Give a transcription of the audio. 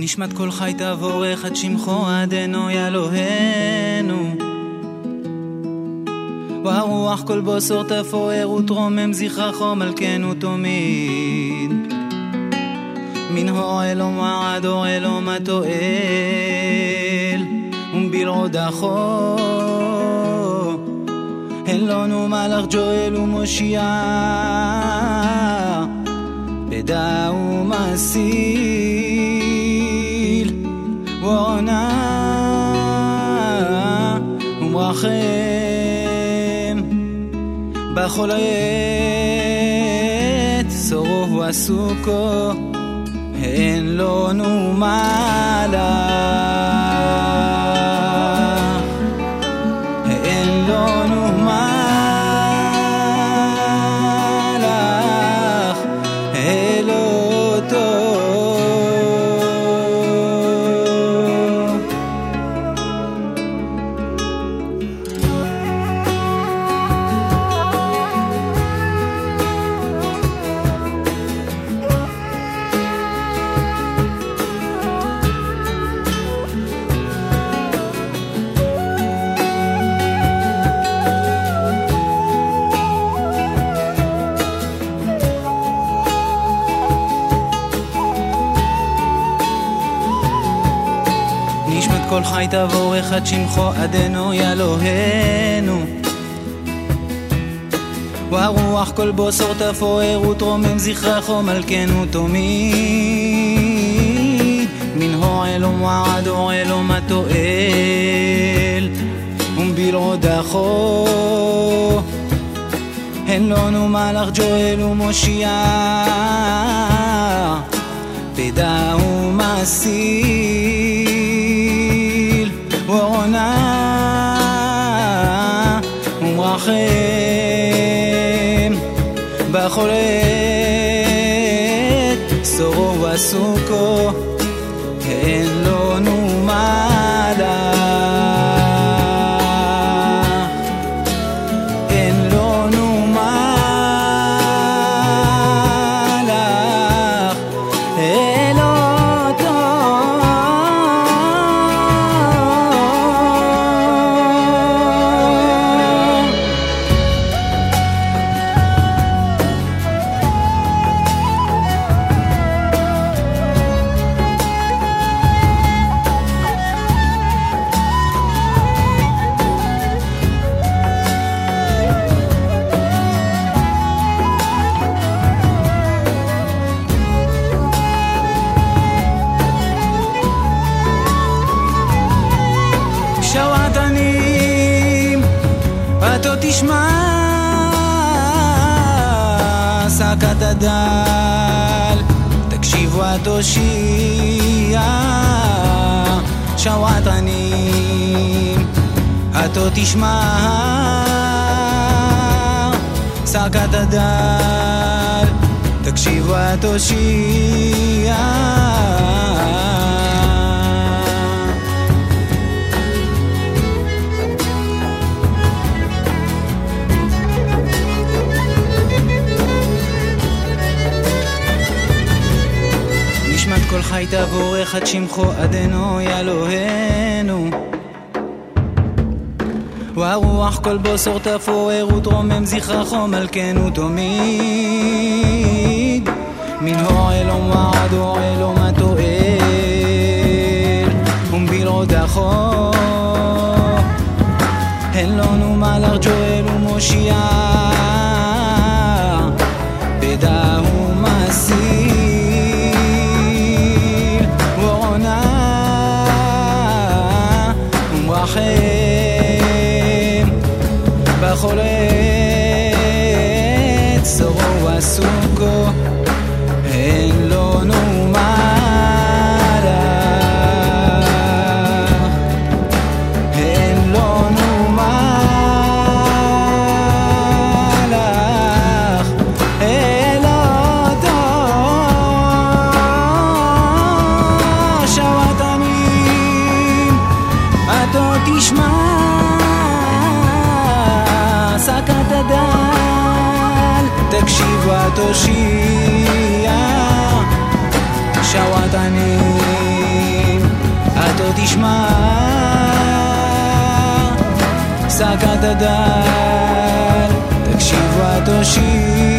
נשמת כל חי תבורך עד שמחו עדנו אלוהינו. והרוח כל בוסור תפואר ותרומם זכרךו מלכנו תמיד. מן הו אלום ועד הו אלום התואל, ובלעודךו. אלונו מלאך ג'ואל ומושיע, בדא ומסיל, ומרחם, בכל עת שורוף ועסוקו, אין לנו מלאך, אין כל חי תבורך עד שמחו עדנו אלוהינו והרוח כל בוסור תפואר ותרומם זכרכו מלכנו תמיד. מן הו אלום ועד הו אלום התואל ובלעודךו אין לנו מלאך ג'ואל ומושיע. פדה ומסיל ועונה ומרחם בכל עת שרו ועסוקו אין שרתנים, אותו תשמע, שקת הדל, תקשיבו התושיע, שרתנים, אותו תשמע, שקת הדל, תקשיבו התושיע. נשמת תבורך עד שמחו עדנו אלוהינו והרוח כל בוסור תפואר ותרומם זכרכו מלכנו תמיד. מן הו אלום ועד הו אלום התואל ובלעודךו אין לנו מלאך ג'ואל ומושיע בדא mejoré. הדל תקשיבו התושיע שרתנים ואתו תשמע. סקת הדל תקשיב ואתו שיר